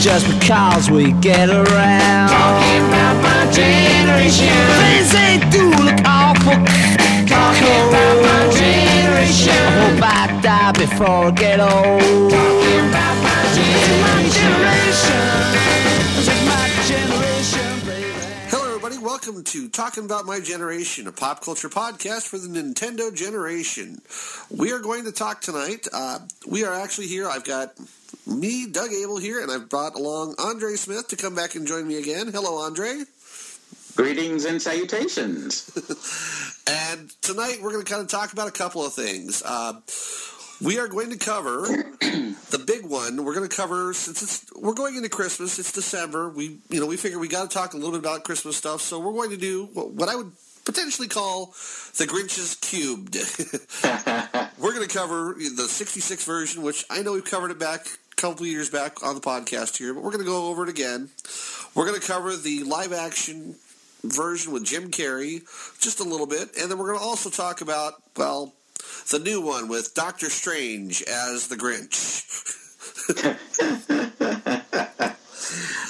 just because we get around. Talking about my generation. Things they do look awful. Talking about my generation. I hope I die before I get old. Talking about Welcome to Talking About My Generation, a pop culture podcast for the Nintendo generation. We are going to talk tonight. Uh, we are actually here. I've got me, Doug Abel, here, and I've brought along Andre Smith to come back and join me again. Hello, Andre. Greetings and salutations. And tonight we're going to kind of talk about a couple of things. Uh, we are going to cover the big one. We're going to cover since it's we're going into Christmas. It's December. We you know we figure we got to talk a little bit about Christmas stuff. So we're going to do what, what I would potentially call the Grinch's cubed. we're going to cover the '66 version, which I know we've covered it back a couple of years back on the podcast here, but we're going to go over it again. We're going to cover the live action version with Jim Carrey just a little bit, and then we're going to also talk about well the new one with Doctor Strange as the Grinch.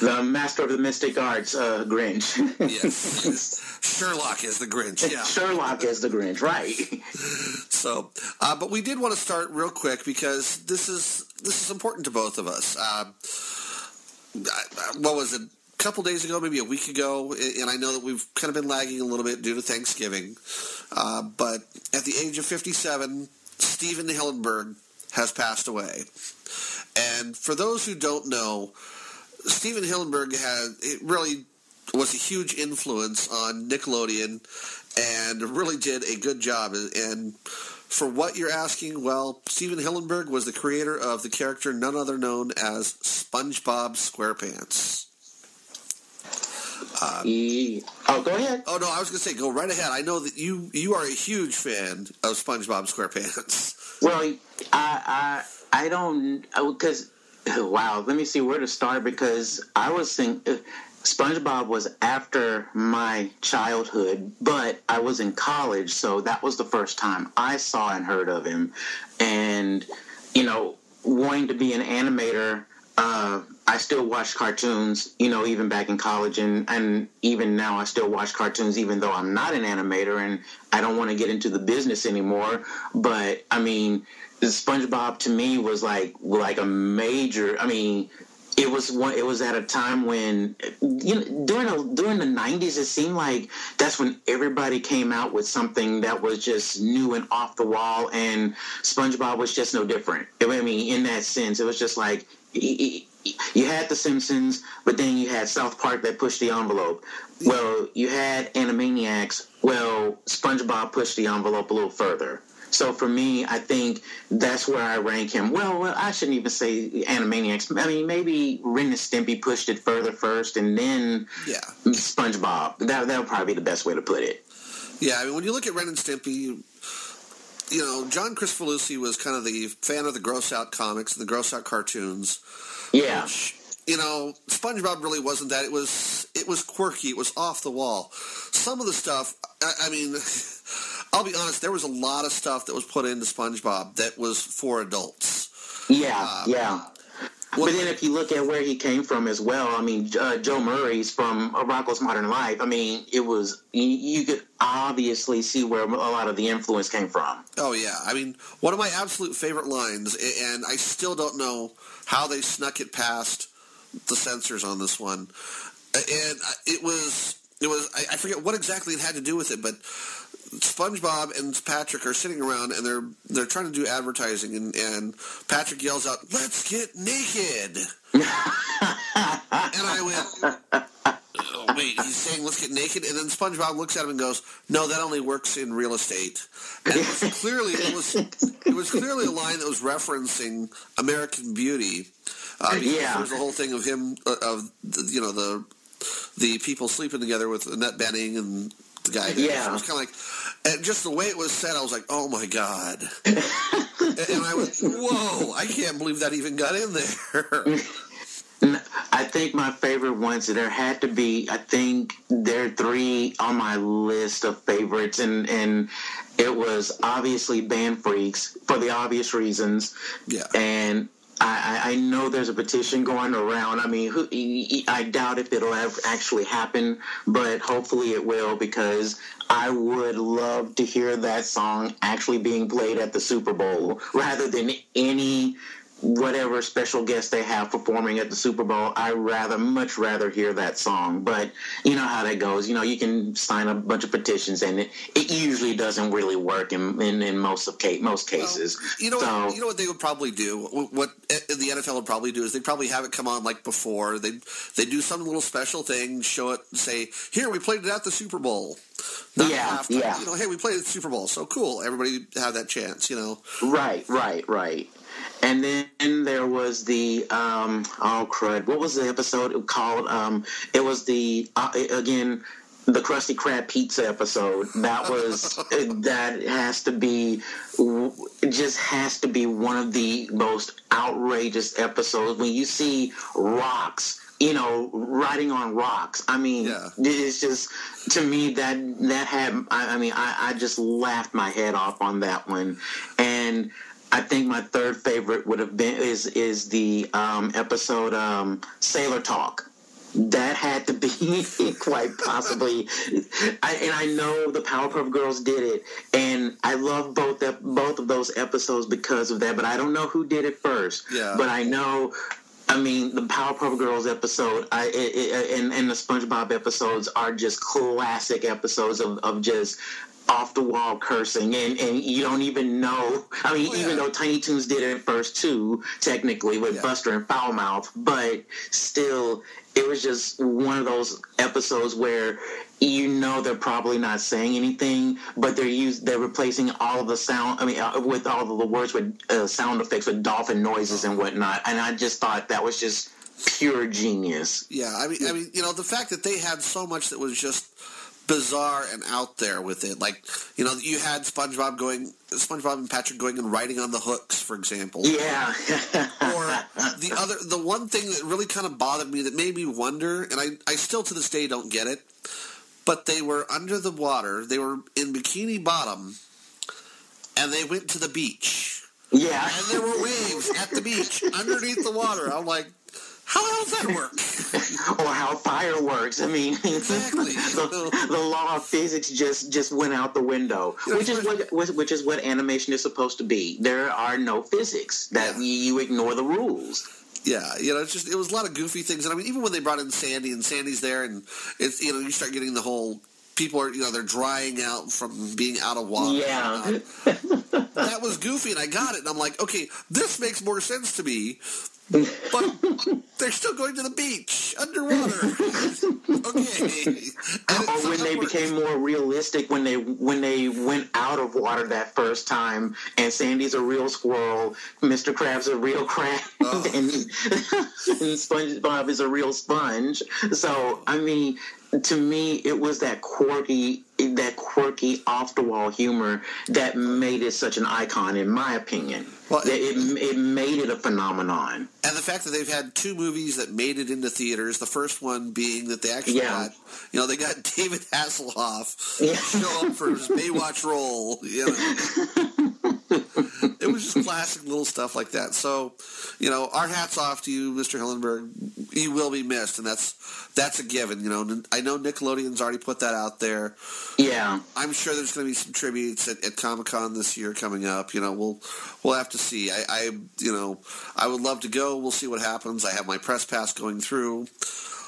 the master of the mystic arts, uh, Grinch. yes, yes. Sherlock is the Grinch. Yeah. Sherlock is the Grinch, right? So, uh, but we did want to start real quick because this is this is important to both of us. Uh, what was it? Couple days ago, maybe a week ago, and I know that we've kind of been lagging a little bit due to Thanksgiving. Uh, but at the age of 57, Stephen Hillenburg has passed away. And for those who don't know, Stephen Hillenburg had it really was a huge influence on Nickelodeon and really did a good job. And for what you're asking, well, Stephen Hillenburg was the creator of the character none other known as SpongeBob SquarePants. Ye- uh, oh, go ahead. Oh no, I was going to say go right ahead. I know that you you are a huge fan of SpongeBob SquarePants. Well, I I I don't uh, because wow. Let me see where to start because I was thinking. Uh, SpongeBob was after my childhood, but I was in college, so that was the first time I saw and heard of him. And you know, wanting to be an animator, uh, I still watch cartoons. You know, even back in college, and and even now, I still watch cartoons, even though I'm not an animator and I don't want to get into the business anymore. But I mean, SpongeBob to me was like like a major. I mean, it was one. It was at a time when you know during the, during the nineties, it seemed like that's when everybody came out with something that was just new and off the wall, and SpongeBob was just no different. I mean, in that sense, it was just like. You had The Simpsons, but then you had South Park that pushed the envelope. Well, you had Animaniacs. Well, SpongeBob pushed the envelope a little further. So for me, I think that's where I rank him. Well, well, I shouldn't even say Animaniacs. I mean, maybe Ren and Stimpy pushed it further first, and then Yeah, SpongeBob. That that would probably be the best way to put it. yeah. I mean, when you look at Ren and Stimpy, you know John Kricfalusi was kind of the fan of the gross out comics and the gross out cartoons. Yeah, you know, SpongeBob really wasn't that. It was it was quirky. It was off the wall. Some of the stuff, I, I mean, I'll be honest. There was a lot of stuff that was put into SpongeBob that was for adults. yeah, yeah. Well, But then if you look at where he came from as well, I mean, uh, Joe Murray's from A Rocko's Modern Life. I mean, it was you, you could obviously see where a lot of the influence came from. Oh yeah, I mean, one of my absolute favorite lines, and I still don't know how they snuck it past the censors on this one. And it was, it was, I I forget what exactly it had to do with it, but SpongeBob and Patrick are sitting around and they're they're trying to do advertising, and, and Patrick yells out, "Let's get naked!" and I went. "Oh, Wait, he's saying let's get naked, and then SpongeBob looks at him and goes, "No, that only works in real estate." And it was clearly it was it was clearly a line that was referencing American Beauty. Uh, Yeah. there's a whole thing of him uh, of the, you know the the people sleeping together with Annette Bening and the guy. there. Yeah. So it was kind of like, and just the way it was said, I was like, "Oh my god!" and I was "Whoa! I can't believe that even got in there." I think my favorite ones there had to be. I think there are three on my list of favorites, and and it was obviously Band Freaks for the obvious reasons, Yeah. and I, I know there's a petition going around. I mean, who, I doubt if it'll ever actually happen, but hopefully it will because I would love to hear that song actually being played at the Super Bowl rather than any whatever special guest they have performing at the Super Bowl, I rather much rather hear that song. But you know how that goes. You know, you can sign a bunch of petitions, and it, it usually doesn't really work in in, in most of most cases. Well, you know, so, what, you know what they would probably do. What eh, the NFL would probably do is they'd probably have it come on like before. They they do some little special thing, show it, say, "Here, we played it at the Super Bowl." Not yeah, yeah. You know, hey, we played at the Super Bowl, so cool. Everybody have that chance. You know. Right, right, right. And then there was the um, oh crud, what was the episode called? Um, it was the uh, again the Krusty Krab pizza episode. That was that has to be just has to be one of the most outrageous episodes when you see rocks you know, riding on rocks. I mean, yeah. it's just to me that that had. I, I mean, I, I just laughed my head off on that one, and I think my third favorite would have been is is the um, episode um, Sailor Talk. That had to be quite possibly, I, and I know the Powerpuff Girls did it, and I love both the, both of those episodes because of that. But I don't know who did it first. Yeah. But I know I mean, the Powerpuff Girls episode I, it, it, and, and the SpongeBob episodes are just classic episodes of, of just off the wall cursing and, and you don't even know I mean oh, yeah. even though Tiny Toons did it first too technically with yeah. Buster and Fowlmouth but still it was just one of those episodes where you know they're probably not saying anything but they're used they're replacing all of the sound I mean uh, with all of the words with uh, sound effects with dolphin noises and whatnot and I just thought that was just pure genius yeah I mean I mean you know the fact that they had so much that was just bizarre and out there with it. Like, you know, you had SpongeBob going, SpongeBob and Patrick going and riding on the hooks, for example. Yeah. or the other, the one thing that really kind of bothered me that made me wonder, and I, I still to this day don't get it, but they were under the water, they were in Bikini Bottom, and they went to the beach. Yeah. And there were waves at the beach underneath the water. I'm like, how does that work? or how fire works. I mean, exactly. the, the, law of physics just just went out the window, which is what which is what animation is supposed to be. There are no physics that yeah. you ignore the rules. Yeah, you know, it's just it was a lot of goofy things, and I mean, even when they brought in Sandy and Sandy's there, and it's you know, you start getting the whole people are you know they're drying out from being out of water. Yeah, that was goofy, and I got it, and I'm like, okay, this makes more sense to me but they're still going to the beach underwater. okay. Or when they became more realistic, when they when they went out of water that first time, and Sandy's a real squirrel, Mr. Krabs a real crab, oh. and, and SpongeBob is a real sponge. So I mean, to me, it was that quirky, that quirky, off the wall humor that made it such an icon, in my opinion. Well, it, it, it made it a phenomenon. And the fact that they've had two movies that made it into theaters. The first one being that they actually yeah. got, you know, they got David Hasselhoff yeah. show up for his Baywatch role. You know. it was just classic little stuff like that. So, you know, our hats off to you, Mr. Hillenburg. You will be missed, and that's that's a given. You know, I know Nickelodeon's already put that out there. Yeah, I'm sure there's going to be some tributes at, at Comic Con this year coming up. You know, we'll we'll have to see. I, I, you know, I would love to go. We'll see what happens. I have my press pass going through.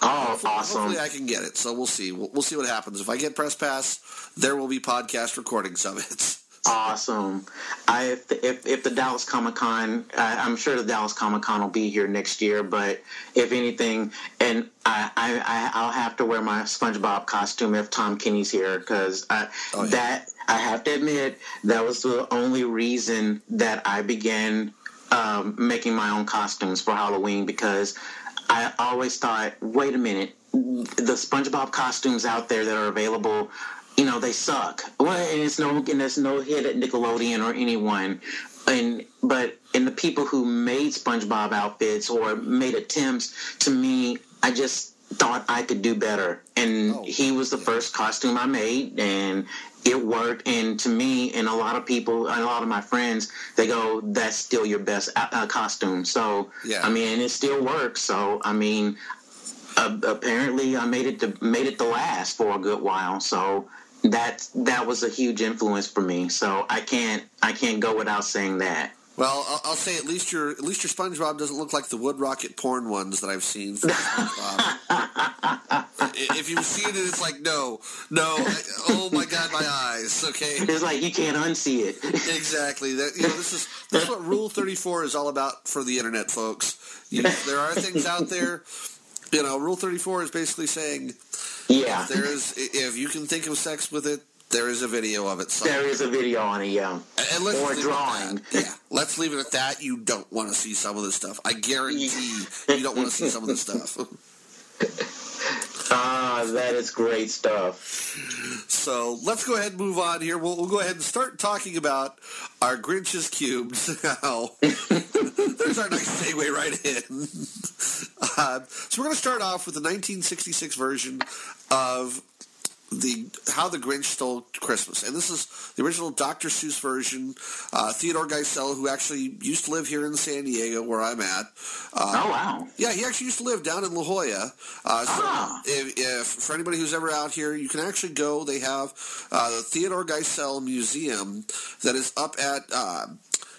Oh, hopefully, awesome! Hopefully, I can get it. So we'll see. We'll, we'll see what happens. If I get press pass, there will be podcast recordings of it. Awesome. I, if, the, if, if the Dallas Comic Con, I'm sure the Dallas Comic Con will be here next year. But if anything, and I, I I'll have to wear my SpongeBob costume if Tom Kenny's here because oh, yeah. that I have to admit that was the only reason that I began um, making my own costumes for Halloween because I always thought, wait a minute, the SpongeBob costumes out there that are available you know they suck. Well, and it's no and there's no hit at Nickelodeon or anyone. And but and the people who made SpongeBob outfits or made attempts, to me, I just thought I could do better, and Oh, he was the yeah. first costume I made, and it worked. And to me, and a lot of people, and a lot of my friends, they go, "That's still your best uh, uh, costume." So, Yeah. I mean, it still works. So, I mean, uh, apparently, I made it to made it to last for a good while. So that that was a huge influence for me. So I can't I can't go without saying that. Well, I'll, I'll say at least your at least your SpongeBob doesn't look like the wood rocket porn ones that I've seen. From if you've seen it, it's like no, no. I- oh my god, my eyes. Okay, It's like you can't unsee it. exactly. That you know, this is this is what Rule Thirty Four is all about for the internet, folks. You, know, there are things out there. You know, Rule Thirty Four is basically saying yeah, there is if you can think of sex with it, there is a video of it. somewhere. there is a video on it. Yeah, And let's Or at drawing. Yeah, let's leave it at that. You don't want to see some of this stuff. I guarantee you don't want to see some of this stuff. ah, that is great stuff. So let's go ahead and move on here. We'll, we'll go ahead and start talking about our Grinch's cubes now. There's our nice segue right in. Uh, so we're going to start off with the 1966 version of the How the Grinch Stole Christmas, and this is the original Dr. Seuss version. Uh, Theodore Geisel, who actually used to live here in San Diego, where I'm at. Uh, Oh wow, yeah, he actually used to live down in La Jolla. Uh, so Ah. if, if for anybody who's ever out here, you can actually go. They have uh, the Theodore Geisel Museum that is up at. Uh,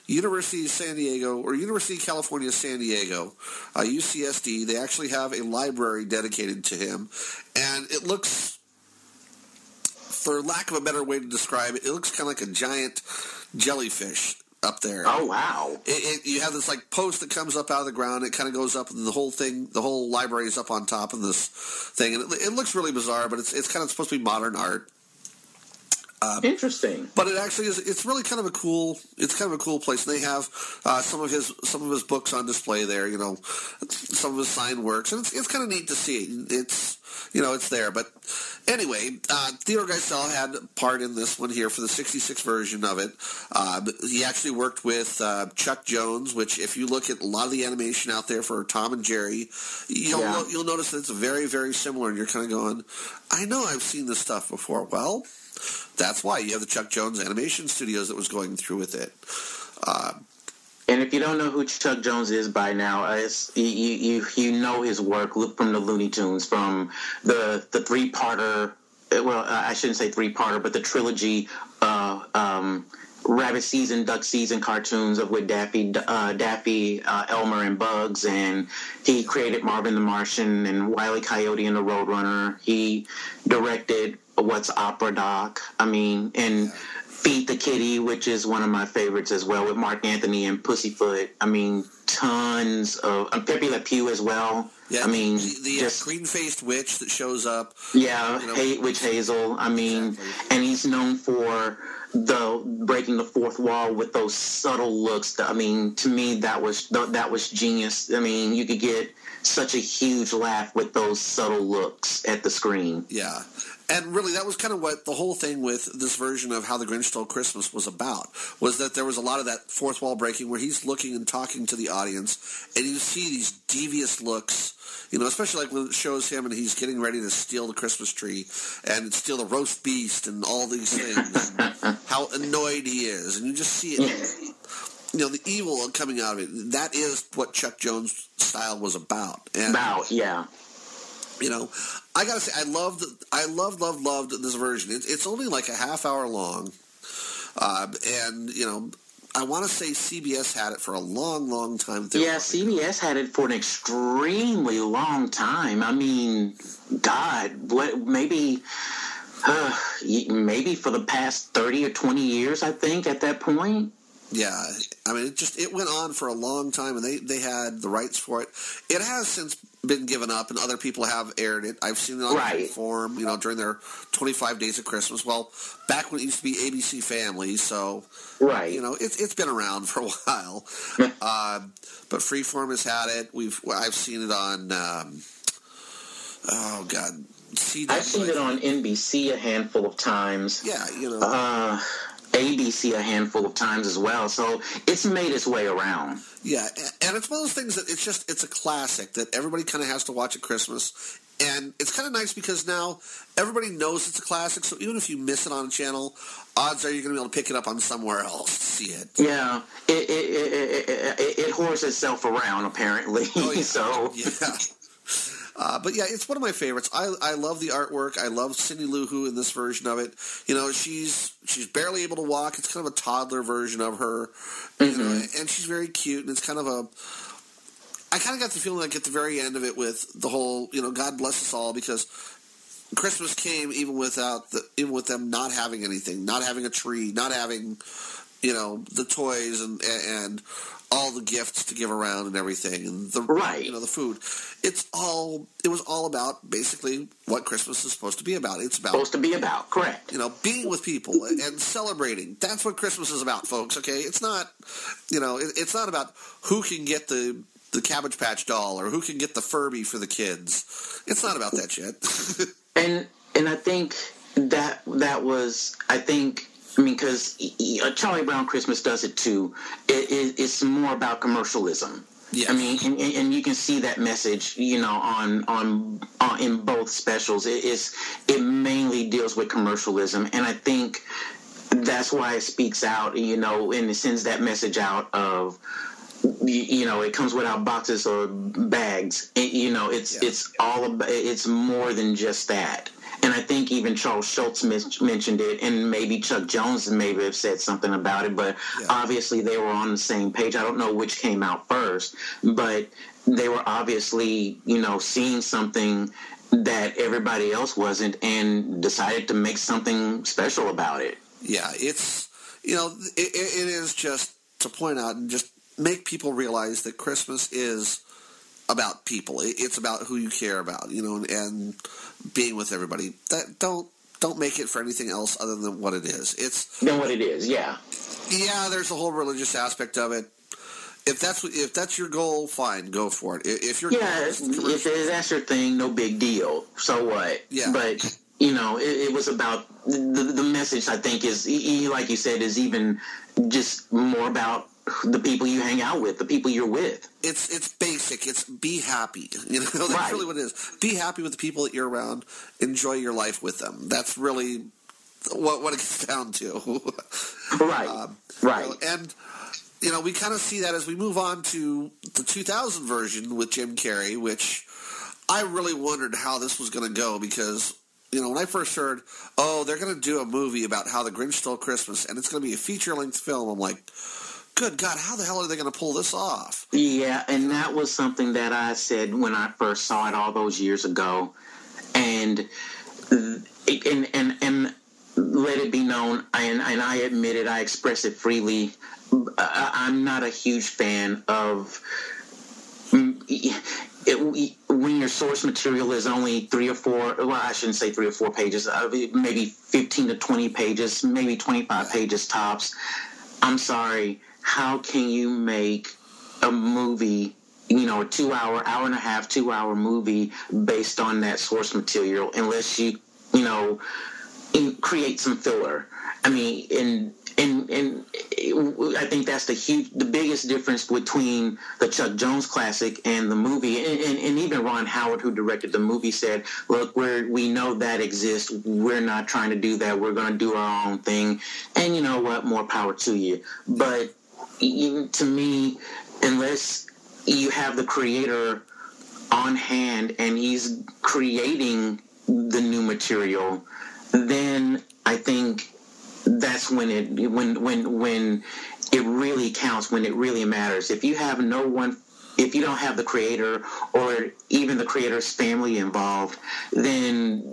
University of San Diego or University of California San Diego, uh, UCSD, they actually have a library dedicated to him, and it looks, for lack of a better way to describe it, it looks kind of like a giant jellyfish up there oh wow. it, it, you have this like post that comes up out of the ground. It kind of goes up, and the whole thing, the whole library is up on top of this thing, and it, it looks really bizarre. But it's it's kind of supposed to be modern art. Interesting. But it actually is. It's really kind of a cool. It's kind of a cool place. And they have uh, some of his some of his books on display there. You know, some of his signed works, and it's it's kind of neat to see. It's you know it's there. But anyway, uh, Theodore Geisel had part in this one here for the '66 version of it. Uh, he actually worked with uh, Chuck Jones, which if you look at a lot of the animation out there for Tom and Jerry, you'll Yeah. you'll notice that it's very very similar. And you're kind of going, I know I've seen this stuff before. Well. That's why you have the Chuck Jones Animation Studios that was going through with it. And if you don't know who Chuck Jones is by now, uh, you, you you know his work look from the Looney Tunes, from the the three parter. Well, I shouldn't say three parter, but the trilogy. Uh, um, Rabbit season, Duck season cartoons of with Daffy, uh, Daffy, uh, Elmer, and Bugs, and he created Marvin the Martian and Wile E. Coyote and the Roadrunner. He directed What's Opera Doc. I mean, and Feed the Kitty, which is one of my favorites as well, with Marc Antony and Pussyfoot. I mean, tons of um, Pepe Le Pew as well. Yeah, I mean, the, the uh, just green-faced witch that shows up. yeah, you know, Witch Hazel. I mean, Exactly. and he's known for the breaking the fourth wall with those subtle looks. I mean, to me, that was that was genius. I mean, you could get such a huge laugh with those subtle looks at the screen. Yeah. And really, that was kind of what the whole thing with this version of How the Grinch Stole Christmas was about, was that there was a lot of that fourth wall breaking where he's looking and talking to the audience, and you see these devious looks, you know, especially like when it shows him and he's getting ready to steal the Christmas tree and steal the roast beast and all these things, and how annoyed he is. And you just see it, you know, the evil coming out of it. That is what Chuck Jones' style was about. And, About yeah, you know, I gotta say, I loved, I loved, loved, loved this version. It, it's only like a half hour long, uh, and you know, I want to say CBS had it for a long, long time. Yeah. CBS had it for an extremely long time. I mean, God, what maybe. Uh, maybe for the past 30 or 20 years, I think, at that point. Yeah, I mean, it just it went on for a long time, and they they had the rights for it. It has since been given up, and other people have aired it. I've seen it on Right. form, you know, during their 25 days of Christmas. Well, back when it used to be ABC Family, so Right. you know, it's it's been around for a while. uh, but Freeform has had it. We've I've seen it on. Um, oh God, CW. I've seen it on NBC a handful of times. Yeah, you know. uh, ABC a handful of times as well. So it's made its way around. Yeah, and it's one of those things that it's just it's a classic that everybody kind of has to watch at Christmas. and it's kind of nice because now everybody knows it's a classic. So even if you miss it on a channel, odds are you're going to be able to pick it up on somewhere else to see it. Yeah, it it it, it, it, it whores itself around apparently. Oh, yeah. so Yeah. Uh, but yeah, it's one of my favorites. I, I love the artwork. I love Cindy Lou Who in this version of it. You know, she's she's barely able to walk. It's kind of a toddler version of her, you know, and she's very cute. And it's kind of a. I kind of got the feeling like at the very end of it with the whole, you know, God bless us all because Christmas came even without the even with them not having anything, not having a tree, not having, you know, the toys and and all the gifts to give around and everything and the Right. you know the food. It's all it was all about basically what Christmas is supposed to be about. It's about supposed to be about correct. you know, being with people and celebrating. That's what Christmas is about, folks. Okay, it's not, you know, it, it's not about who can get the the Cabbage Patch doll or who can get the Furby for the kids. It's not about that shit. and and I think that that was I think I mean because Charlie Brown Christmas does it too. It, it, it's more about commercialism. Yeah. I mean, and, and you can see that message, you know, on on, on in both specials. It is it mainly deals with commercialism, and I think that's why it speaks out, you know, and it sends that message out of you, you know it comes without boxes or bags It- you know it's Yeah. it's all about it's more than just that and i think even charles schulz men- mentioned it and maybe chuck jones maybe have said something about it but Yeah. obviously they were on the same page i don't know which came out first but they were obviously you know seeing something that everybody else wasn't and decided to make something special about it yeah, it's you know, it it is just to point out and just make people realize that Christmas is about people. It's about who you care about, you know, and, and being with everybody. That don't don't make it for anything else other than what it is. It's than what it is yeah yeah, there's a whole religious aspect of it. If that's if that's your goal, fine, go for it. If you're Yeah, if, if that's your thing, no big deal. So what? Yeah. But you know, it, it was about the the message. I think is like you said is even just more about the people you hang out with, the people you're with. it's it's basic. It's be happy. You know, that's Right. really what it is. Be happy with the people that you're around. Enjoy your life with them. That's really what what it gets down to. Right. Um, right. You know, and you know, we kind of see that as we move on to the 2000 version with Jim Carrey, which I really wondered how this was going to go because you know when I first heard, oh, they're going to do a movie about how the Grinch stole Christmas, and it's going to be a feature length film. I'm like, good God, how the hell are they going to pull this off? Yeah, and that was something that I said when I first saw it all those years ago, and and and and let it be known, and and I admit it, I express it freely. I'm not a huge fan of. mm, It, when your source material is only three or four, well, I shouldn't say three or four pages, uh, maybe 15 to 20 pages, maybe 25 pages tops. I'm sorry, how can you make a movie, you know, a two hour, hour and a half, two hour movie based on that source material unless you, you know, create some filler? I mean, and and and I think that's the huge, the biggest difference between the Chuck Jones classic and the movie. And, and, and even Ron Howard, who directed the movie, said, "Look, we're we know that exists. We're not trying to do that. We're going to do our own thing." And you know what? More power to you. But to me, unless you have the creator on hand and he's creating the new material, then I think that's when it when when when it really counts when it really matters. If you have no one if you don't have the creator or even the creator's family involved then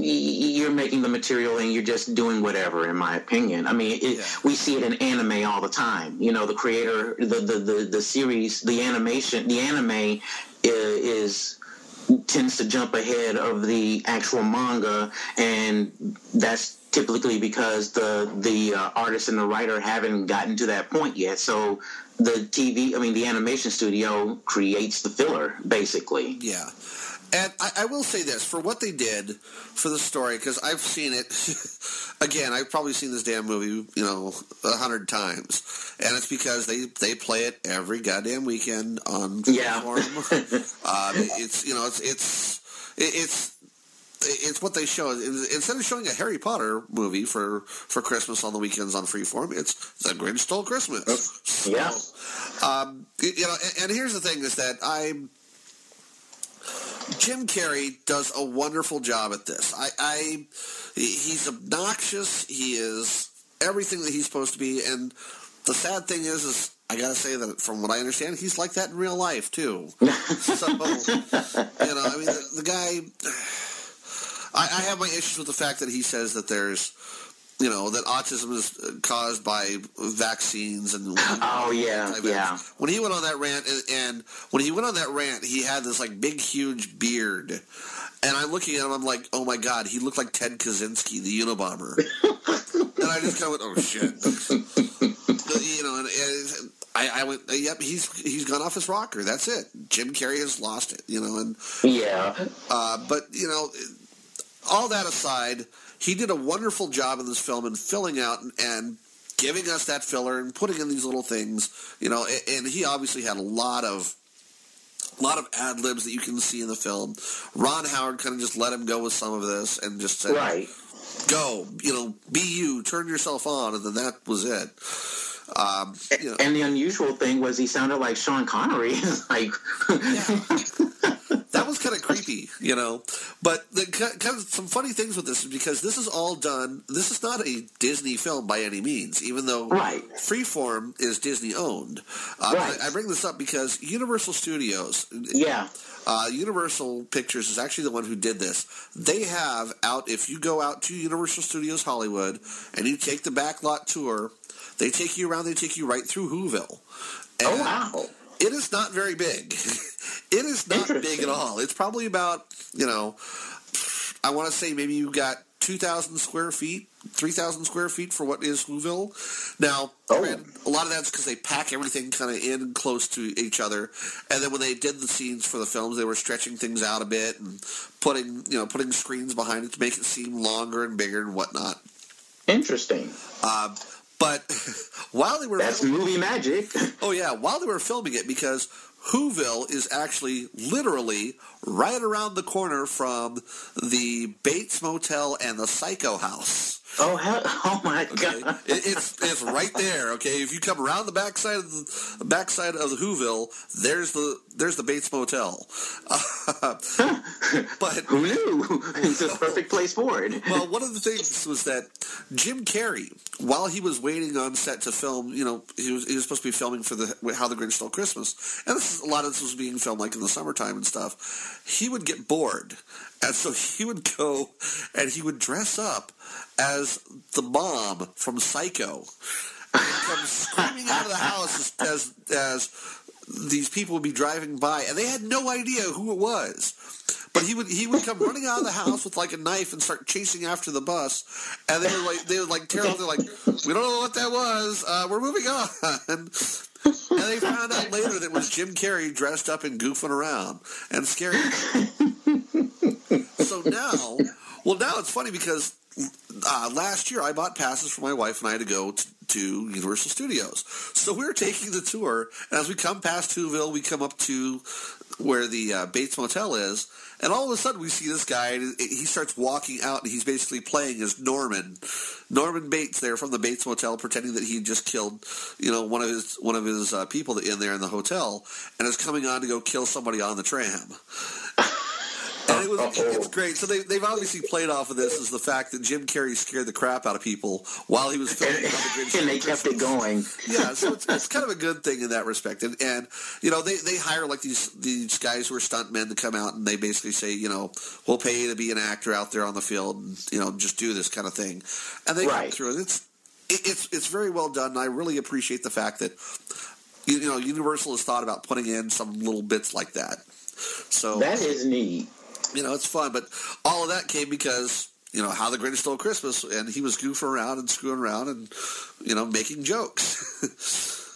you're making the material and you're just doing whatever in my opinion i mean it, Yeah. we see it in anime all the time you know the creator the the the, the series the animation the anime i- is tends to jump ahead of the actual manga, and that's typically because the the uh, artist and the writer haven't gotten to that point yet. So the TV, I mean, the animation studio creates the filler, basically. Yeah. And I, I will say this for what they did for the story, because I've seen it again. I've probably seen this damn movie, you know, a hundred times, and it's because they they play it every goddamn weekend on Yeah. Um, it's you know it's it's it's it's what they show. Instead of showing a Harry Potter movie for, for Christmas on the weekends on Freeform, it's The Grinch Stole Christmas. So, Yeah. um, you know, and, and here's the thing: is that I Jim Carrey does a wonderful job at this. I, I he's obnoxious. He is everything that he's supposed to be, and the sad thing is, is I gotta say that from what I understand, he's like that in real life too. so, you know, I mean, the, the guy. I, I have my issues with the fact that he says that there's, you know, that autism is caused by vaccines and. Oh yeah, yeah. When he went on that rant, and, and when he went on that rant, he had this like big, huge beard, and I'm looking at him, I'm like, oh my god, he looked like Ted Kaczynski, the Unabomber, and I just kind of went, oh shit, you know, and, and I, I went, yep, he's he's gone off his rocker. That's it. Jim Carrey has lost it, you know, and Yeah. uh, but you know, all that aside, he did a wonderful job in this film in filling out and, and giving us that filler and putting in these little things. You know, and, and he obviously had a lot of. A lot of ad libs that you can see in the film. Ron Howard kind of just let him go with some of this and just said, Right. "Go, you know, be you, turn yourself on," and then that was it. Um, you know, And the unusual thing was he sounded like Sean Connery. like, that was kind of creepy, you know. But the kind of some funny things with this is because this is all done. This is not a Disney film by any means, even though Right. Freeform is Disney owned. Uh, Right. I, I bring this up because Universal Studios, yeah. uh, Universal Pictures is actually the one who did this. They have out if you go out to Universal Studios Hollywood and you take the backlot tour, they take you around. They take you right through Whoville. Oh wow. It is not very big. it is not big at all. It's probably about, you know, I want to say maybe you got 2,000 square feet, 3,000 square feet for what is Whoville. Now, Oh. a lot of that's because they pack everything kind of in close to each other. And then when they did the scenes for the films, they were stretching things out a bit and putting, you know, putting screens behind it to make it seem longer and bigger and whatnot. Interesting. Um, but while they were That's movie magic. Oh yeah, while they were filming it, because Whoville is actually literally right around the corner from the Bates Motel and the Psycho House. Oh hell! Oh my Okay, god! It- it's it's right there. Okay, if you come around the backside of the backside of the Whoville, there's the there's the Bates Motel. but Who knew? it's a perfect place for it. well, one of the things was that Jim Carrey, while he was waiting on set to film, you know, he was, he was supposed to be filming for the How the Grinch Stole Christmas, and this is, a lot of this was being filmed like in the summertime and stuff. He would get bored, and so he would go and he would dress up as the mom from Psycho, and come screaming out of the house as, as as these people would be driving by, and they had no idea who it was. But he would he would come running out of the house with like a knife and start chasing after the bus, and they were like they were like terrible. They're like, we don't know what that was. Uh, we're moving on. And they found out later that it was Jim Carrey dressed up and goofing around and scaring. them. so now, well, now it's funny because uh, last year I bought passes for my wife and I to go t- to Universal Studios. So we're taking the tour, and as we come past Whoville, we come up to where the uh, Bates Motel is, and all of a sudden we see this guy, and he starts walking out, and he's basically playing as Norman, Norman Bates there from the Bates Motel, pretending that he just killed, you know, one of his one of his uh, people in there in the hotel, and is coming on to go kill somebody on the tram. And it was, oh. it's great. So they, they've obviously played off of this is the fact that Jim Carrey scared the crap out of people while he was filming. And, the and they Stole kept it going. Yeah, so it's, it's kind of a good thing in that respect. And, and you know, they, they hire like these these guys who are stuntmen to come out and they basically say, you know, we'll pay you to be an actor out there on the field and, you know, just do this kind of thing. And they come through it. It's, it, it's, it's very well done. And I really appreciate the fact that, you, you know, Universal has thought about putting in some little bits like that. So That is neat. You know, it's fun. But all of that came because, you know, how the Grinch stole Christmas, and he was goofing around and screwing around and, you know, making jokes.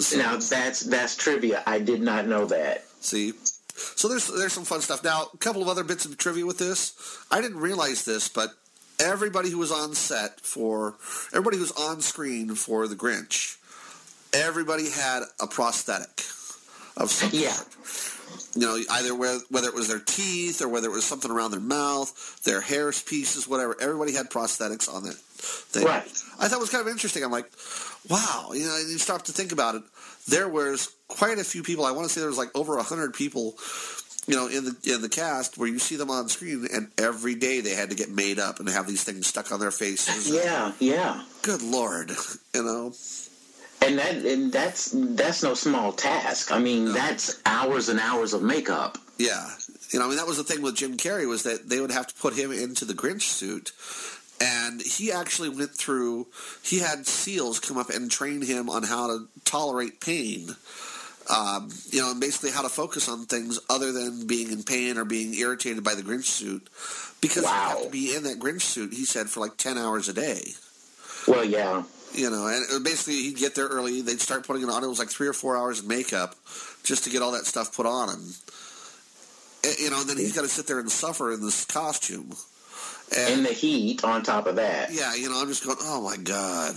So, Now that's that's trivia. I did not know that. see, so there's there's some fun stuff. Now, a couple of other bits of trivia with this. I didn't realize this, but everybody who was on set for everybody who was on screen for the Grinch, everybody had a prosthetic of some Yeah. sort. You know, either whether, it was their teeth or whether it was something around their mouth, their hair pieces, whatever. Everybody had prosthetics on that thing. Right. I thought it was kind of interesting. I'm like, wow, you know, and you stop to think about it. There was quite a few people. I want to say there was like over a hundred people, you know, in the in the cast where you see them on screen, and every day they had to get made up and have these things stuck on their faces. Yeah, yeah. Good lord, you know. And that and that's that's no small task. I mean, that's hours and hours of makeup. Yeah, you know, I mean that was the thing with Jim Carrey was that they would have to put him into the Grinch suit, and he actually went through. He had SEALs come up and train him on how to tolerate pain. Um, you know, and basically how to focus on things other than being in pain or being irritated by the Grinch suit, because you have to be in that Grinch suit. He said for like ten hours a day. Well, yeah. You know, and basically he'd get there early. They'd start putting it on. It was like three or four hours of makeup just to get all that stuff put on him. And, you know, and then he's got to sit there and suffer in this costume. And And the heat on top of that. yeah, you know, I'm just going, oh my god.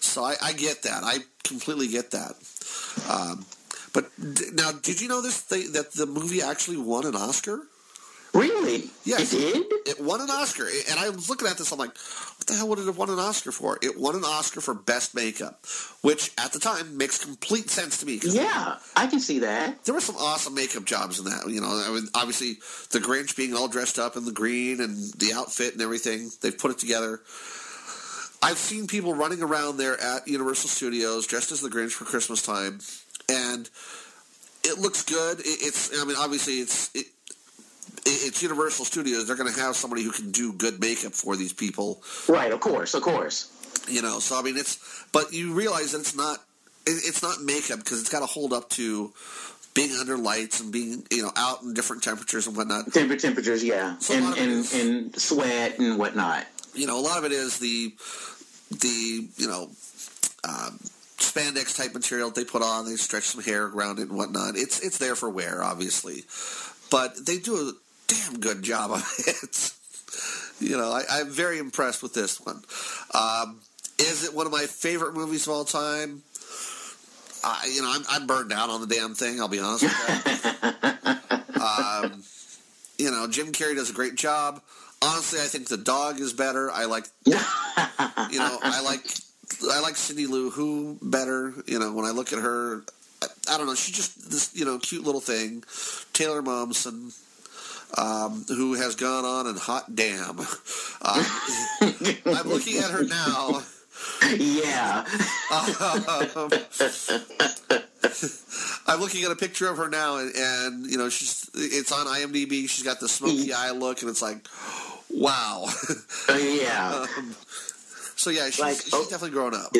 So I, I get that. I completely get that. Um, but d- now, did you know this thing, that the movie actually won an Oscar? Really? Yes. It did? It won an Oscar, and I was looking at this. I'm like, what the hell would it have won an Oscar for? It won an Oscar for best makeup, which at the time makes complete sense to me. Yeah, I can see that. There were some awesome makeup jobs in that. You know, I mean, obviously the Grinch being all dressed up in the green and the outfit and everything. They've put it together. I've seen people running around there at Universal Studios dressed as the Grinch for Christmas time, and it looks good. It, it's, I mean, obviously it's it, it's Universal Studios. They're going to have somebody who can do good makeup for these people Right, of course, of course. you know so i mean it's but you realize that it's not it, it's not makeup because it's got to hold up to being under lights and being you know out in different temperatures and whatnot Temper temperatures, yeah. So and, lot of it and, is- and sweat and whatnot. you know a lot of it is the the you know um, spandex type material they put on they stretch some hair around it and whatnot it's it's there for wear obviously but they do damn good job of it you know I, i'm very impressed with this one um, is it one of my favorite movies of all time I, you know, I'm, I'm burned out on the damn thing. I'll be honest with you. um, you know, Jim Carrey does a great job. Honestly, I think the dog is better. I like, you know, I like, I like Cindy Lou Who better. You know, when I look at her, I, I don't know. She's just this, you know, cute little thing. Taylor Momsen, um, who has gone on and hot damn. Um, I'm looking at her now. yeah. I'm looking at a picture of her now, and, and you know she's it's on IMDb. She's got the smoky eye look, and it's like, wow. Uh, yeah. so yeah, she's, Like, she's oh. definitely grown up.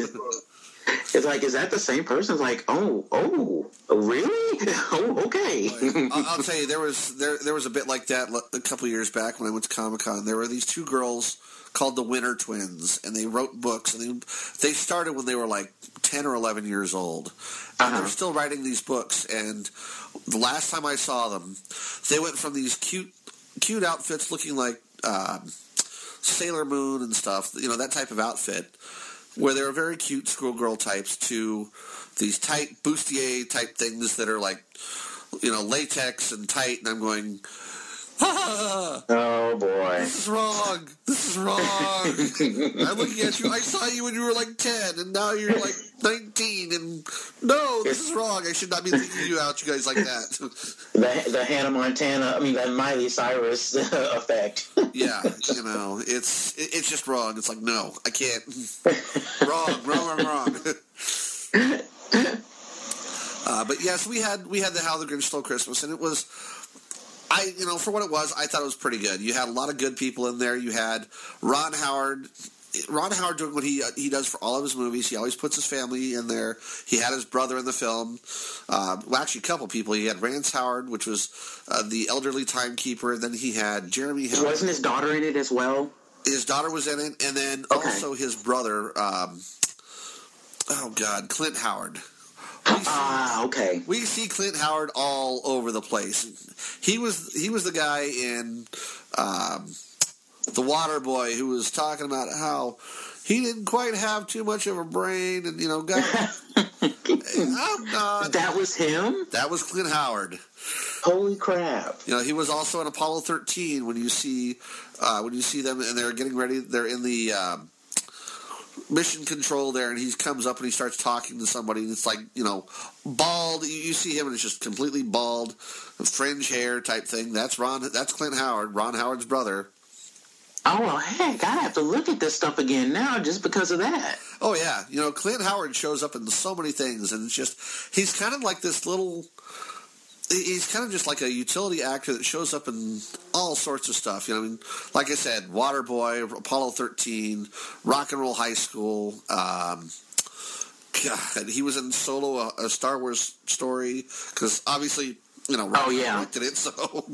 It's, like, is that the same person? It's like, oh, oh, really? Oh, okay. I'll, I'll tell you, there was there there was a bit like that a couple years back when I went to Comic Con. There were these two girls called the Winter Twins, and they wrote books, and they they started when they were like ten or eleven years old, and Uh-huh. were still writing these books. And the last time I saw them, they went from these cute cute outfits looking like um, Sailor Moon and stuff, you know that type of outfit, where they were very cute schoolgirl types to these tight bustier type things that are like you know latex and tight, and I'm going. Oh, boy. this is wrong. This is wrong. I'm looking at you. I saw you when you were like 10, and now you're like 19, and no, this is wrong. I should not be thinking you out, you guys, like that. The, the Hannah Montana, I mean, the Miley Cyrus effect. yeah, you know, it's it, it's just wrong. It's like, no, I can't. wrong, wrong, wrong, wrong. Uh, but yes, we had we had the How the Grinch Stole Christmas, and it was, I you know for what it was, I thought it was pretty good. You had a lot of good people in there. You had Ron Howard. Ron Howard doing what he he does for all of his movies. He always puts his family in there. He had his brother in the film. Uh, well, actually, a couple people. He had Rance Howard, which was uh, the elderly timekeeper. And then he had Jeremy Howard. Wasn't his daughter in it as well? His daughter was in it, and then Okay. also his brother. Um, oh God, Clint Howard. Ah, okay. we see Clint Howard all over the place. He was he was the guy in um, the Water Boy who was talking about how he didn't quite have too much of a brain, and you know, not. That was him? That was Clint Howard. Holy crap! You know, he was also in Apollo 13 when you see uh, when you see them and they're getting ready. They're in the um, mission control there, and he comes up and he starts talking to somebody, and it's like you know, bald. You, you see him and it's just completely bald, fringe hair type thing. That's Ron. That's Clint Howard, Ron Howard's brother. Oh well, heck, I have to look at this stuff again now just because of that. Oh yeah, you know Clint Howard shows up in so many things, and it's just he's kind of like this little. He's kind of just like a utility actor that shows up in all sorts of stuff. You know, I mean, like I said, Waterboy, Apollo thirteen, Rock and Roll High School. Um, God, he was in Solo, a, a Star Wars story, because obviously, you know, Ron Oh, yeah. directed it. So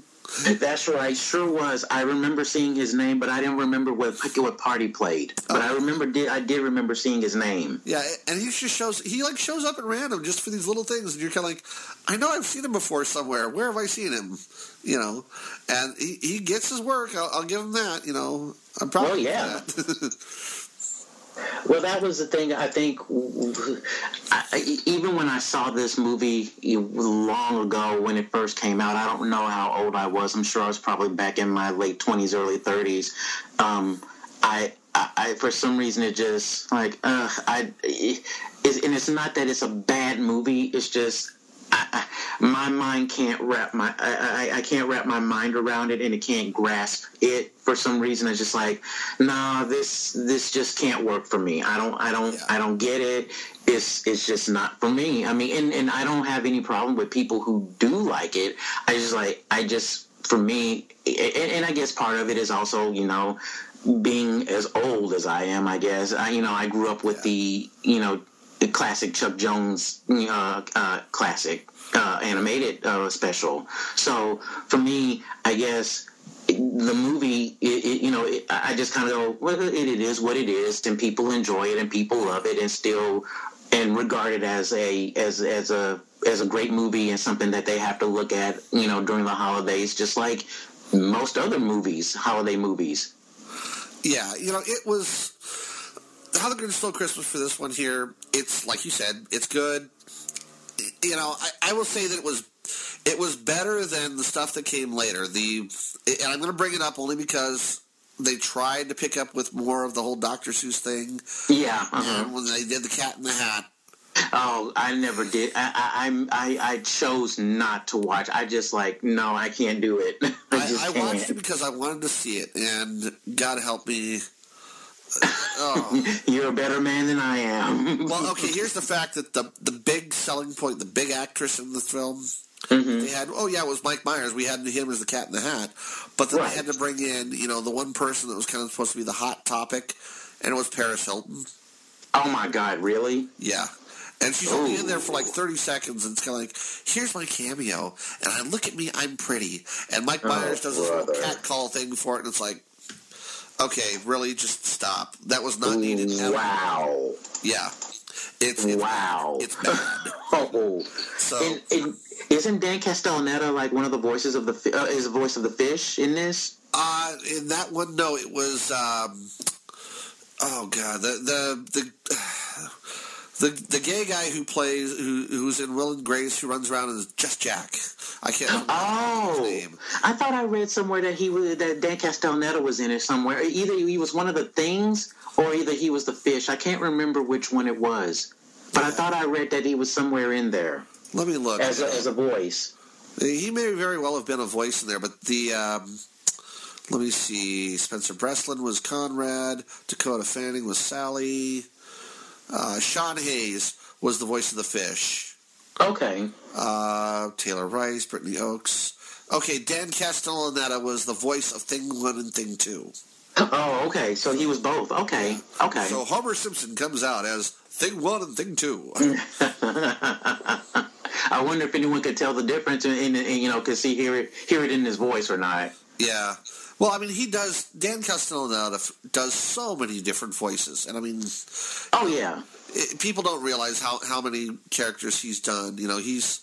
That's right, sure was. I remember seeing his name, but I didn't remember what what part he played. But I oh. remember did I did remember seeing his name. Yeah, and he just shows he like shows up at random just for these little things, and you're kind of like, I know I've seen him before somewhere. Where have I seen him? You know, and he, he gets his work. I'll, I'll give him that. You know, I'm proud. Well, yeah. Well, that was the thing. I think I- even when I saw this movie long ago when it first came out, I don't know how old I was. I'm sure I was probably back in my late 20s, early 30s. Um, I, I, I, for some reason, it just like uh, I. It, and it's not that it's a bad movie. It's just I, I, my mind can't wrap my I, I, I can't wrap my mind around it and it can't grasp it for some reason. It's just like nah this this just can't work for me. I don't i don't Yeah. i don't get it. It's it's just not for me. I mean and, and i don't have any problem with people who do like it. I just like i just for me and, and i guess part of it is also you know being as old as i am i guess. I you know i grew up with the you know classic Chuck Jones uh, uh, classic uh, animated uh, special. So for me, I guess the movie, it, it, you know, it, I just kind of go, well, it, it is what it is, and people enjoy it, and people love it, and still and regard it as a as as a as a great movie and something that they have to look at, you know, during the holidays, just like most other movies, holiday movies. yeah, you know, it was How the Grinch Stole Christmas for this one here. It's like you said, it's good. You know, I, I will say that it was it was better than the stuff that came later. The and I'm going to bring it up only because they tried to pick up with more of the whole Dr. Seuss thing. Yeah. uh-huh. And when they did the Cat in the Hat, Oh, I never did. I, I, I, I chose not to watch. I just like, no, I can't do it. I I, I watched it because I wanted to see it, and God help me. Oh. You're a better man than I am. Well, okay. Here's the fact that the the big selling point, the big actress in the film, Mm-hmm. they had. Oh yeah, it was Mike Myers. We had him as the Cat in the Hat, but then Right. they had to bring in, you know, the one person that was kind of supposed to be the hot topic, and it was Paris Hilton. oh my God, really? Yeah. And she's only in there for like 30 seconds, and it's kind of like, here's my cameo, and I look at me, I'm pretty. And Mike Oh, Myers does this little cat call thing for it, and it's like, okay, really, just stop. That was not needed. ever. Wow. Yeah. It's, it's Wow. It's bad. Oh. So, And, and isn't Dan Castellaneta like one of the voices of the uh, is the voice of the fish in this? uh, in that one, no, it was, um, oh god, the, the, the, the, the gay guy who plays, who, who's in Will and Grace, who runs around as just Jack. I can't remember Oh, his name. I thought I read somewhere that he was that Dan Castellaneta was in it somewhere. Either he was one of the things, or either he was the fish. I can't remember which one it was, but I thought I read that he was somewhere in there Let me look. as a, as a voice. He may very well have been a voice in there, but the um, let me see. Spencer Breslin was Conrad. Dakota Fanning was Sally. Uh, Sean Hayes was the voice of the fish. Okay. Uh, Taylor Rice, Brittany Oakes. Okay, Dan Castellaneta was the voice of Thing One and Thing Two. Oh, okay. So he was both. Okay. Okay. So Homer Simpson comes out as Thing One and Thing Two. I wonder if anyone could tell the difference, and you know, could see hear it hear it in his voice or not. yeah. Well, I mean, he does. Dan Castellaneta does so many different voices, and I mean, Oh yeah. It, people don't realize how, how many characters he's done. You know, he's,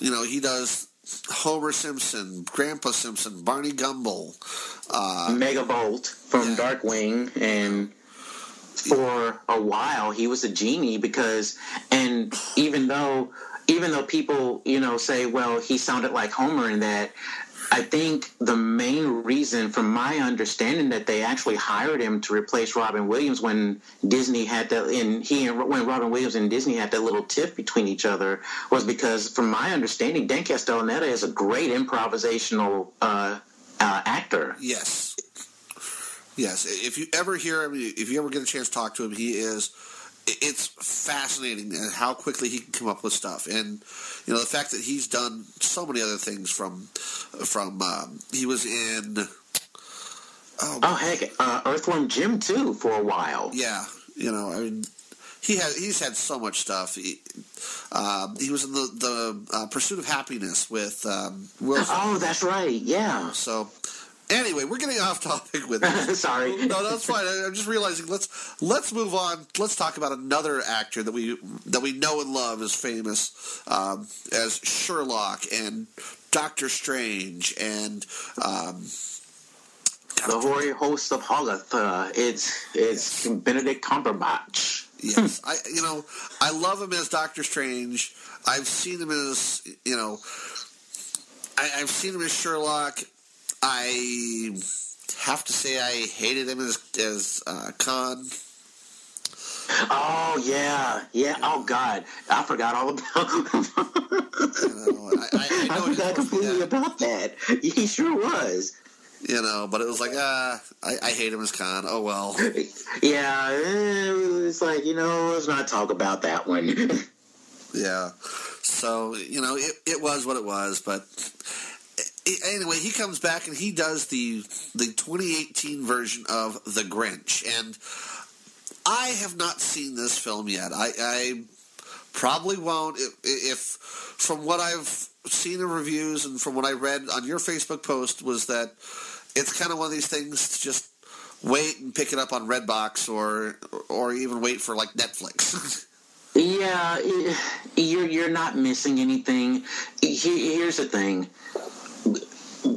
you know, he does Homer Simpson, Grandpa Simpson, Barney Gumble. Uh, Megavolt from Yeah. Darkwing, and for a while he was a genie because, and even though even though people, you know, say, well, he sounded like Homer in that, I think the main reason, from my understanding, that they actually hired him to replace Robin Williams when Disney had that, and he and when Robin Williams and Disney had that little tiff between each other, was because, from my understanding, Dan Castellaneta is a great improvisational uh, uh, actor. Yes. Yes. If you ever hear him, if you ever get a chance to talk to him, he is. It's fascinating how quickly he can come up with stuff, and you know the fact that he's done so many other things from from um, he was in. Oh, oh heck, uh, Earthworm Jim too for a while. Yeah, you know, I mean, he has he's had so much stuff. He, um, he was in the the uh, Pursuit of Happiness with um, Will. Oh, that's right. Yeah. So Anyway, we're getting off topic with this. Sorry. No, that's fine. I'm just realizing let's let's move on. Let's talk about another actor that we that we know and love is famous um, as Sherlock and Doctor Strange and um, the hoary host of Hogarth. Uh, it's it's yes. Benedict Cumberbatch. yes, I you know I love him as Doctor Strange. I've seen him as you know I've seen him as Sherlock. I have to say I hated him as as uh, Khan. Oh yeah, yeah. Oh God, I forgot all about. I, I, I, I forgot completely about that. He sure was. You know, but it was like, ah, uh, I, I hate him as Khan. Oh well. Yeah, it's like you know, let's not talk about that one. yeah. So you know, it it was what it was, but anyway, he comes back and he does the the 2018 version of The Grinch, and I have not seen this film yet. I, I probably won't if, if, from what I've seen in reviews and from what I read on your Facebook post was that it's kind of one of these things to just wait and pick it up on Redbox or or even wait for like Netflix. yeah, you're you're not missing anything. Here's the thing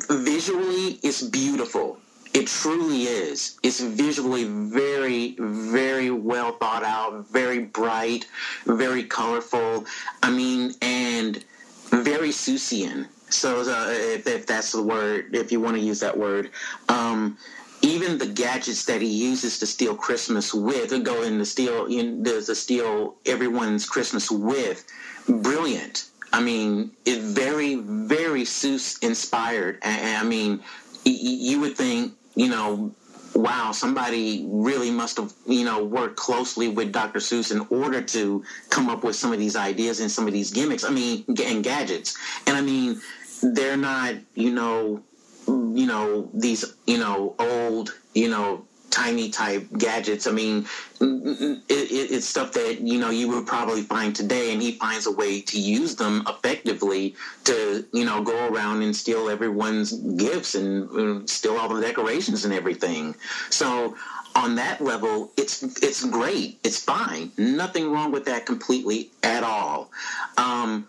visually it's beautiful. It truly is. It's visually very very well thought out very bright very colorful. I mean and very Seussian. So uh, if, if, that's the word, if you want to use that word, um, even the gadgets that he uses to steal Christmas with, to go in to steal, know, to steal everyone's Christmas with, brilliant. I mean, it's very, very Seuss inspired. And, I mean, you would think, you know, wow, somebody really must have, you know, worked closely with Dr. Seuss in order to come up with some of these ideas and some of these gimmicks. I mean, and gadgets. And I mean, they're not, you know, you know, these, you know, old, you know, tiny type gadgets. I mean, it, it, it's stuff that you know you would probably find today, and he finds a way to use them effectively to you know go around and steal everyone's gifts and, and steal all the decorations and everything. So on that level, it's it's great. It's fine. Nothing wrong with that completely at all. Um,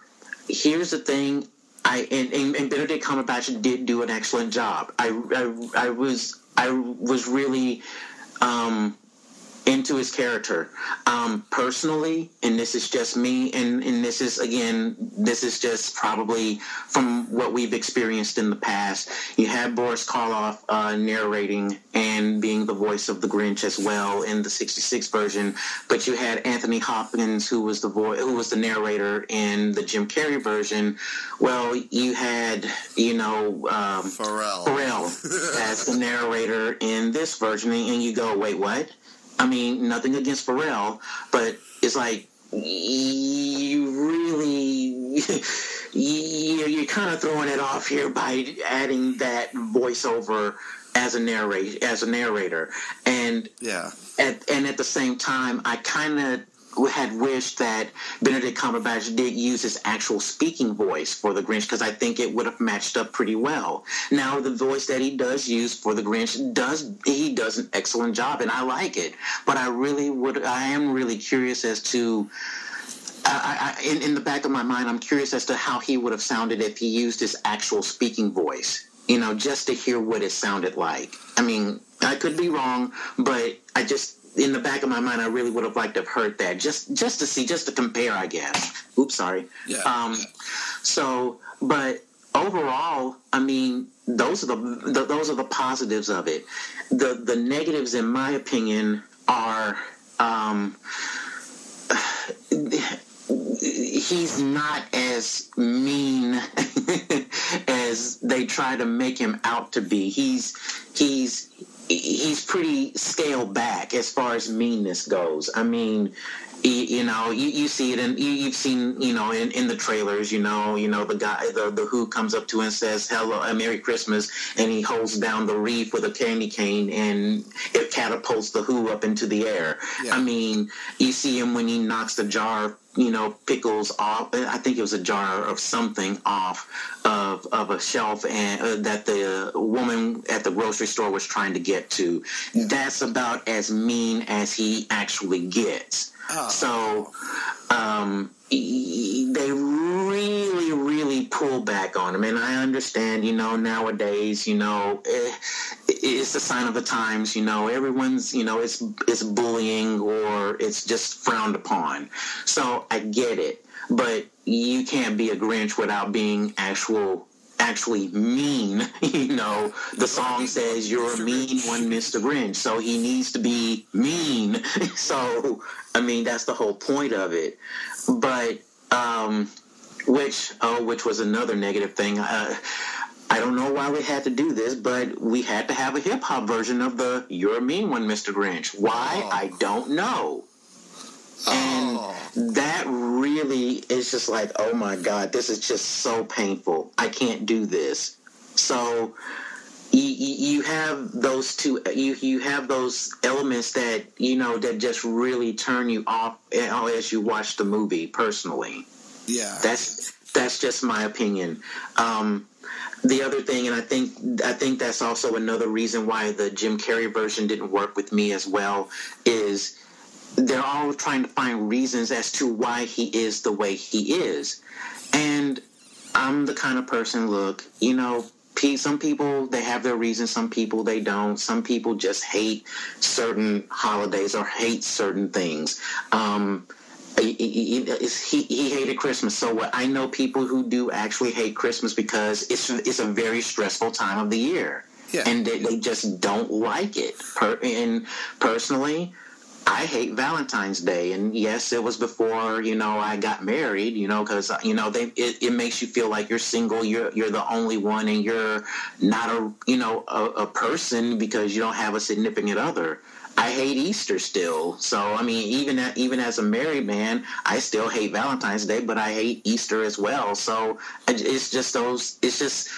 here's the thing. I and, and, and Benedict Cumberbatch did do an excellent job. I, I, I was I was really um, into his character. Um, personally, and this is just me, and, and this is, again, this is just probably from what we've experienced in the past. You had Boris Karloff uh, narrating and being the voice of the Grinch as well in the 66 version, but you had Anthony Hopkins, who was the voice, who was the narrator in the Jim Carrey version. Well, you had, you know, um, Pharrell. Pharrell as the narrator in this version, and you go, wait, what? I mean, nothing against Pharrell, but it's like you really you're kind of throwing it off here by adding that voiceover as a narrator as a narrator. And yeah. at, and at the same time i kind of had wished that Benedict Cumberbatch did use his actual speaking voice for the Grinch because I think it would have matched up pretty well. Now the voice that he does use for the Grinch does he does an excellent job and I like it. But I really would I am really curious as to I, I, in, in the back of my mind, I'm curious as to how he would have sounded if he used his actual speaking voice. You know, just to hear what it sounded like. I mean, I could be wrong, but I just in the back of my mind, I really would have liked to have heard that just just to see, just to compare, I guess. Oops, sorry. Yeah. Um, so, but overall, I mean, those are the, the those are the positives of it. The the negatives, in my opinion, are. Um, he's not as mean as they try to make him out to be. He's he's he's pretty scaled back as far as meanness goes. I mean, you, you know, you, you see it, and you, have seen, you know, in, in the trailers, you know, you know, the guy, the, the Who comes up to and says, "Hello, uh, Merry Christmas," and he holds down the reef with a candy cane, and it catapults the Who up into the air. Yeah. I mean, you see him when he knocks the jar you know, pickles off. I think it was a jar of something off of of a shelf, and uh, that the woman at the grocery store was trying to get to. That's about as mean as he actually gets. So, um, they really, really pull back on him. And I understand, you know, nowadays, you know, eh, it's the sign of the times. You know, everyone's, you know, it's it's bullying or it's just frowned upon. So I get it, but you can't be a Grinch without being actual actually mean. You know, the song says you're a mean one, Mr. Grinch. So he needs to be mean. So, I mean, that's the whole point of it. But, um, which, oh, which was another negative thing. Uh, I don't know why we had to do this, but we had to have a hip hop version of the You're a Mean One, Mr. Grinch. Why? Oh. I don't know. Oh. And that really is just like, oh my God, this is just so painful. I can't do this. So you, you have those two, you, you have those elements that, you know, that just really turn you off as you watch the movie personally. yeah. That's, that's just my opinion. Um, the other thing, and I think I think that's also another reason why the Jim Carrey version didn't work with me as well, is they're all trying to find reasons as to why he is the way he is. And I'm the kind of person, look, you know, some people they have their reasons, some people they don't. Some people just hate certain holidays or hate certain things. Um, he, he, hated Christmas. So what I know people who do actually hate Christmas because it's it's a very stressful time of the year, Yeah. and they, they just don't like it. Per, and personally, I hate Valentine's Day, and yes, it was before you know I got married. You know, because you know they it, it makes you feel like you're single. You're you're the only one, and you're not a you know a, a person because you don't have a significant other. I hate Easter still. So I mean, even even as a married man, I still hate Valentine's Day, but I hate Easter as well. So it's just those. It's just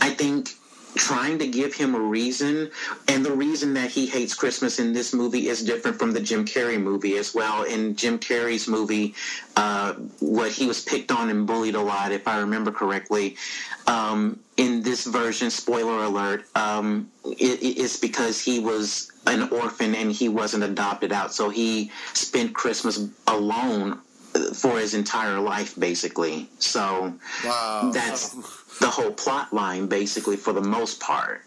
I think trying to give him a reason and the reason that he hates christmas in this movie is different from the jim carrey movie as well. In jim carrey's movie uh, what he was picked on and bullied a lot if i remember correctly um, in this version spoiler alert um, it, it's because he was an orphan and he wasn't adopted out. So he spent christmas alone for his entire life basically. So Wow. that's the whole plot line basically for the most part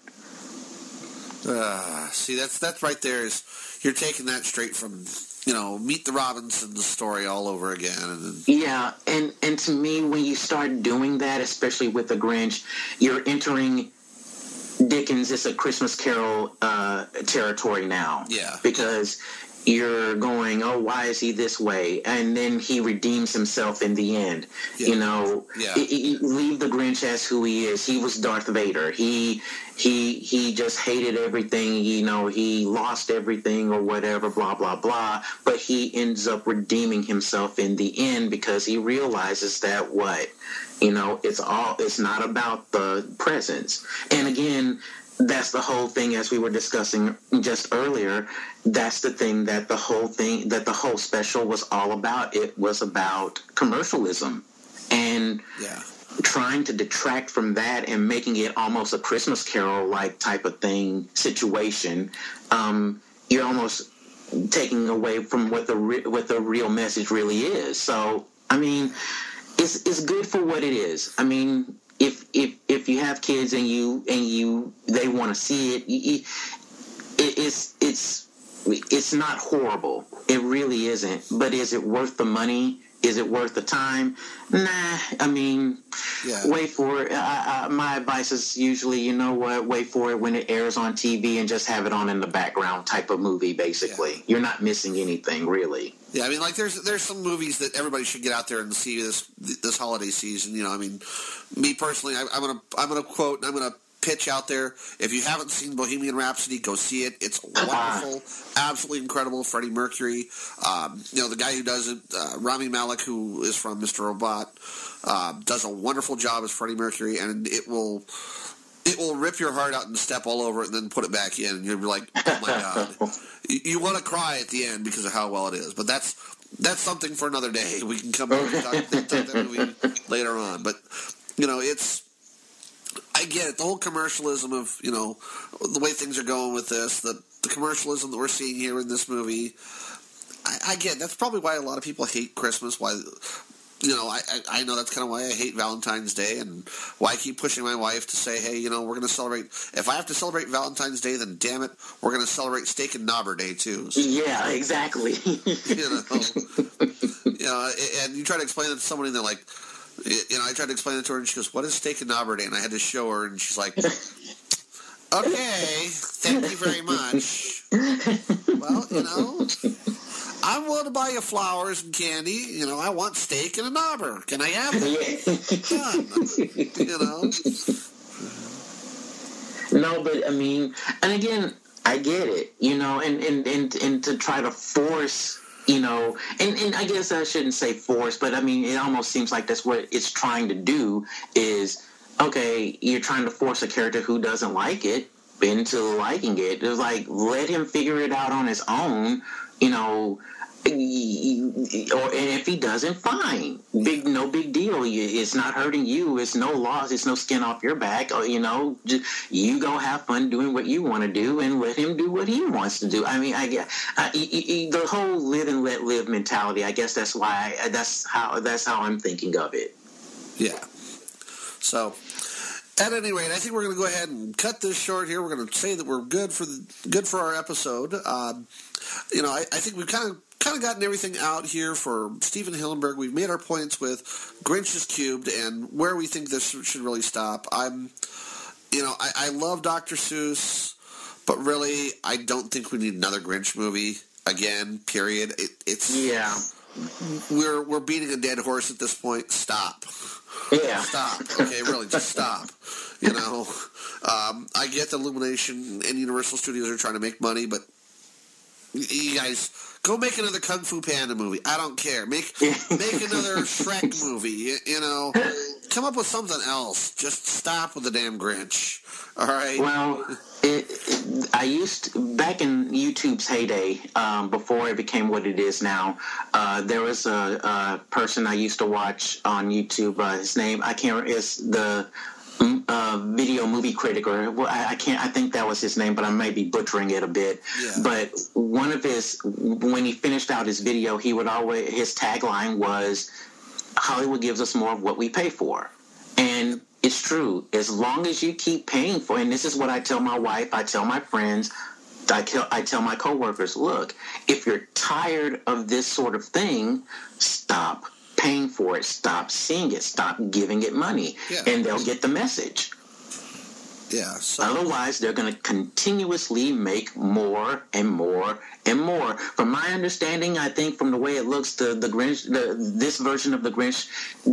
Uh, see, that's that's right there. Is you're taking that straight from you know Meet the Robinsons story all over again, and yeah and and to me when you start doing that especially with the grinch you're entering dickens it's a christmas carol uh, territory now Yeah. because you're going oh why is he this way? And then he redeems himself in the end Yeah. you know? Yeah. i- i- leave the grinch as who he is. He was darth vader. He he he just hated everything you know? He lost everything or whatever blah blah blah. But he ends up redeeming himself in the end because he realizes that what? You know it's all it's not about the presence. and again that's the whole thing as we were discussing just earlier that's the thing that the whole thing that the whole special was all about it was about commercialism and yeah, trying to detract from that and making it almost a Christmas Carol like type of thing situation, um, you're almost taking away from what the re- what the real message really is. So I mean, it's it's good for what it is. I mean, if if if you have kids and you and you they want to see it, it, it's it's it's not horrible. It really isn't. But is it worth the money? Is it worth the time? Nah. I mean, Yeah. wait for it. I, I, my advice is usually, you know what? Wait for it when it airs on TV and just have it on in the background type of movie. Basically, you're not missing anything really. Yeah, I mean, like there's there's some movies that everybody should get out there and see this this holiday season. You know, I mean, me personally, I, I'm gonna I'm gonna quote and I'm gonna pitch out there. If you haven't seen Bohemian Rhapsody, go see it. It's wonderful, absolutely incredible. Freddie Mercury, um, you know, the guy who does it, uh, Rami Malek, who is from Mr. Robot, uh, does a wonderful job as Freddie Mercury, and it will. It will rip your heart out and step all over it, and then put it back in. And you'll be like, "Oh my god!" you, you want to cry at the end because of how well it is. But that's that's something for another day. We can come back and talk, talk that movie later on. But you know, it's I get it. The whole commercialism of you know the way things are going with this, the the commercialism that we're seeing here in this movie. I, I get it. that's probably why a lot of people hate Christmas. Why you know, I, I, I know that's kind of why I hate Valentine's Day and why I keep pushing my wife to say, hey, you know, we're going to celebrate. If I have to celebrate Valentine's Day, then damn it, we're going to celebrate Steak and Knobber Day too. So, Yeah, exactly. you know, you know, and you try to explain it to somebody, and they're like, you know, I tried to explain it to her, and she goes, "What is Steak and Day?" And I had to show her, and she's like, "Okay, thank you very much." Well, you know. I'm willing to buy you flowers and candy. You know, I want steak and a knobber. Can I have it? Done. You know? No, but I mean, and again, I get it, you know, and and and, and to try to force, you know, and, and I guess I shouldn't say force, but I mean, it almost seems like that's what it's trying to do is, okay, you're trying to force a character who doesn't like it into liking it. It's like, let him figure it out on his own, you know, or and if he doesn't, fine. Big, no big deal. It's not hurting you. It's no loss. It's no skin off your back. Uh, you know, you go have fun doing what you want to do, and let him do what he wants to do. I mean, I, I- I- the whole live and let live mentality. I guess that's why. I, that's how. That's how I'm thinking of it. Yeah. So, at any rate, I think we're going to go ahead and cut this short here. We're going to say that we're good for the good for our episode. Um, you know, I, I think we've kind of kind of gotten everything out here for Stephen Hillenburg. We've made our points with Grinch's Cubed and where we think this should really stop. I'm, you know, I, I love Dr. Seuss, but really, I don't think we need another Grinch movie again. Period. It, it's Yeah. we're we're beating a dead horse at this point. Stop Yeah. stop. Okay, really, just stop. You know, um, I get the Illumination and Universal Studios are trying to make money, but you guys go make another Kung Fu Panda movie. I don't care. Make make another Shrek movie. You, you know, come up with something else. Just stop with the damn Grinch. All right. Well, it, it, I used back in YouTube's heyday, um, before it became what it is now. Uh, there was a, a person I used to watch on YouTube. Uh, his name I can't. Is the uh, video movie critic, or well, I, I can't. I think that was his name, but I may be butchering it a bit. Yeah. But one of his, when he finished out his video, he would always his tagline was, "Hollywood gives us more of what we pay for," and it's true. As long as you keep paying for, and this is what I tell my wife, I tell my friends, I tell, I tell my coworkers, look, if you're tired of this sort of thing, stop paying for it, stop seeing it, stop giving it money, Yeah. and they'll get the message. Yeah. So Otherwise, they're going to continuously make more and more and more. From my understanding, I think from the way it looks, the the Grinch, the, this version of the Grinch,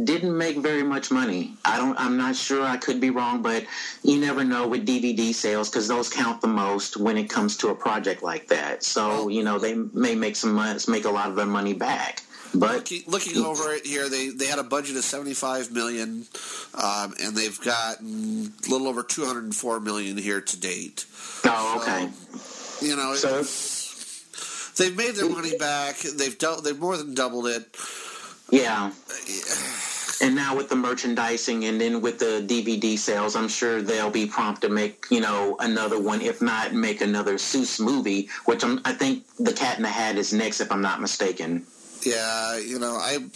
didn't make very much money. I don't. I'm not sure. I could be wrong, but you never know with DVD sales because those count the most when it comes to a project like that. So you know they may make some money, make a lot of their money back. But looking, looking over it here, they they had a budget of seventy five million, um, and they've gotten a little over two hundred and four million here to date. oh, okay. You know, So they've made their money back. They've they've more than doubled it. Yeah. And now with the merchandising and then with the DVD sales, I'm sure they'll be prompt to make, you know, another one, if not make another Seuss movie, which I'm, I think The Cat in the Hat is next, if I'm not mistaken. Yeah, you know, I.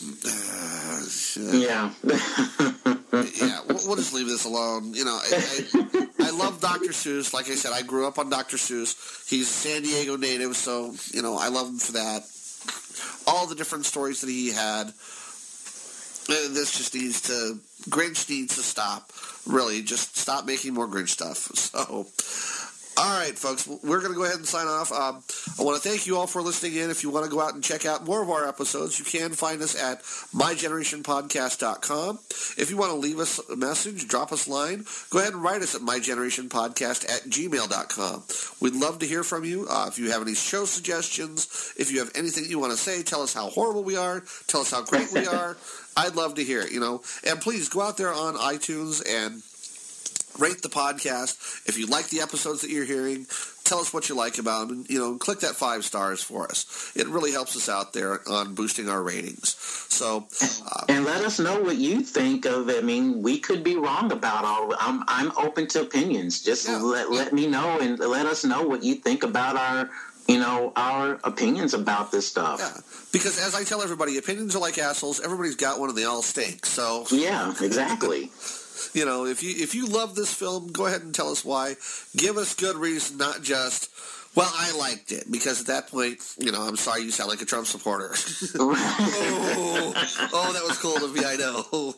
Uh, Yeah. yeah, we'll, we'll just leave this alone. You know, I, I, I love Dr. Seuss. Like I said, I grew up on Dr. Seuss. He's a San Diego native, so you know I love him for that. All the different stories that he had. Uh, This just needs to Grinch needs to stop. Really, just stop making more Grinch stuff. So. All right, folks, we're going to go ahead and sign off. Um, I want to thank you all for listening in. If you want to go out and check out more of our episodes, you can find us at mygenerationpodcast.com. If you want to leave us a message, drop us a line, go ahead and write us at mygenerationpodcast at gmail.com. We'd love to hear from you. Uh, if you have any show suggestions, if you have anything you want to say, tell us how horrible we are, tell us how great we are. I'd love to hear it, you know. And please go out there on iTunes and rate the podcast. If you like the episodes that you're hearing, tell us what you like about them. And, you know, click that five stars for us. It really helps us out there on boosting our ratings. So, uh, And let us know what you think of. I mean, we could be wrong about all. I'm I'm open to opinions. Just Yeah. let let me know and let us know what you think about our you know our opinions about this stuff. yeah, because as I tell everybody, opinions are like assholes. Everybody's got one and they all stink. So, Yeah, exactly. you know, if you if you love this film, go ahead and tell us why. Give us good reason, not just. Well, I liked it because at that point, you know, I'm sorry you sound like a Trump supporter. oh, oh, that was cool of me. I know.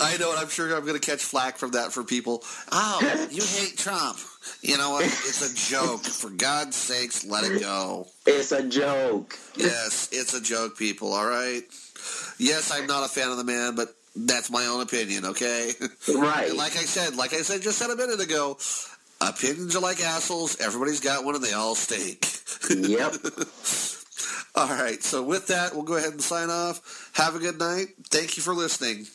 I know, and I'm sure I'm going to catch flack from that for people. Oh, you hate Trump. You know what? It's a joke. For God's sakes, let it go. it's a joke. Yes, it's a joke, people. All right. Yes, I'm not a fan of the man, but that's my own opinion. Okay. Right. Like I said, like I said just said a minute ago, opinions are like assholes. Everybody's got one, and they all stink. yep. All right. So with that, we'll go ahead and sign off. Have a good night. Thank you for listening.